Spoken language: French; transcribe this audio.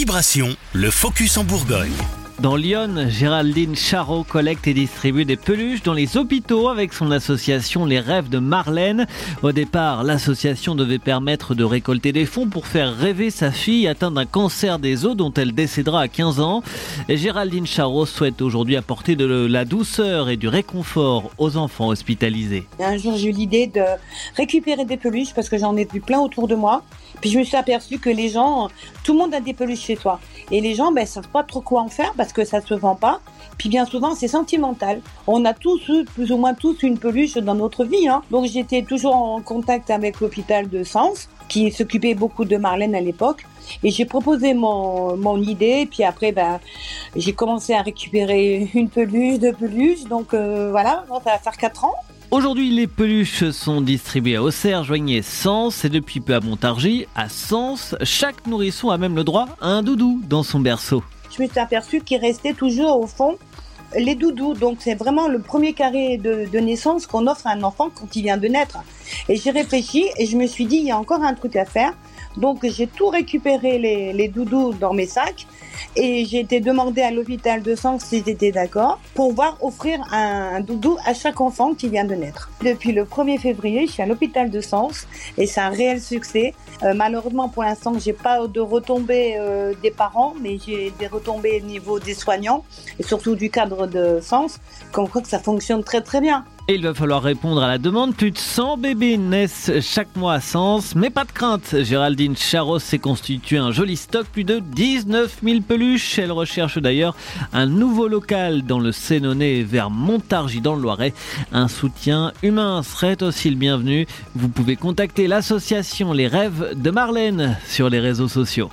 Vibration, le focus en Bourgogne. Dans Lyon, Géraldine Charot collecte et distribue des peluches dans les hôpitaux avec son association Les Rêves de Marlène. Au départ, l'association devait permettre de récolter des fonds pour faire rêver sa fille atteinte d'un cancer des os dont elle décédera à 15 ans. Et Géraldine Charot souhaite aujourd'hui apporter de la douceur et du réconfort aux enfants hospitalisés. Un jour, j'ai eu l'idée de récupérer des peluches parce que j'en ai vu plein autour de moi. Puis je me suis aperçu que les gens, tout le monde a des peluches chez toi. Et les gens, ben, savent pas trop quoi en faire parce que ça se vend pas. Puis bien souvent, c'est sentimental. On a tous, plus ou moins tous, une peluche dans notre vie. Hein. Donc j'étais toujours en contact avec l'hôpital de Sens, qui s'occupait beaucoup de Marlène à l'époque. Et j'ai proposé mon, mon idée, puis après, ben, j'ai commencé à récupérer une peluche, deux peluches. Donc euh, voilà, ça va faire quatre ans. Aujourd'hui, les peluches sont distribuées à Auxerre, Joigny et Sens, et depuis peu à Montargis, à Sens, chaque nourrisson a même le droit à un doudou dans son berceau. Je me suis aperçu qu'il restait toujours au fond les doudous. Donc c'est vraiment le premier carré de, de naissance qu'on offre à un enfant quand il vient de naître. Et j'ai réfléchi et je me suis dit, il y a encore un truc à faire. Donc j'ai tout récupéré les, doudous dans mes sacs et j'ai été demandé à l'hôpital de Sens s'ils étaient d'accord pour pouvoir offrir un, doudou à chaque enfant qui vient de naître. Depuis le 1er février, je suis à l'hôpital de Sens et c'est un réel succès. Euh, malheureusement pour l'instant, j'ai pas de retombées euh, des parents, mais j'ai des retombées au niveau des soignants et surtout du cadre de Sens, comme quoi que ça fonctionne très très bien. Il va falloir répondre à la demande. Plus de 100 bébés naissent chaque mois à Sens. Mais pas de crainte, Géraldine Charros s'est constitué un joli stock, plus de 19 000 peluches. Elle recherche d'ailleurs un nouveau local dans le Sénonais vers Montargis dans le Loiret. Un soutien humain serait aussi le bienvenu. Vous pouvez contacter l'association Les Rêves de Marlène sur les réseaux sociaux.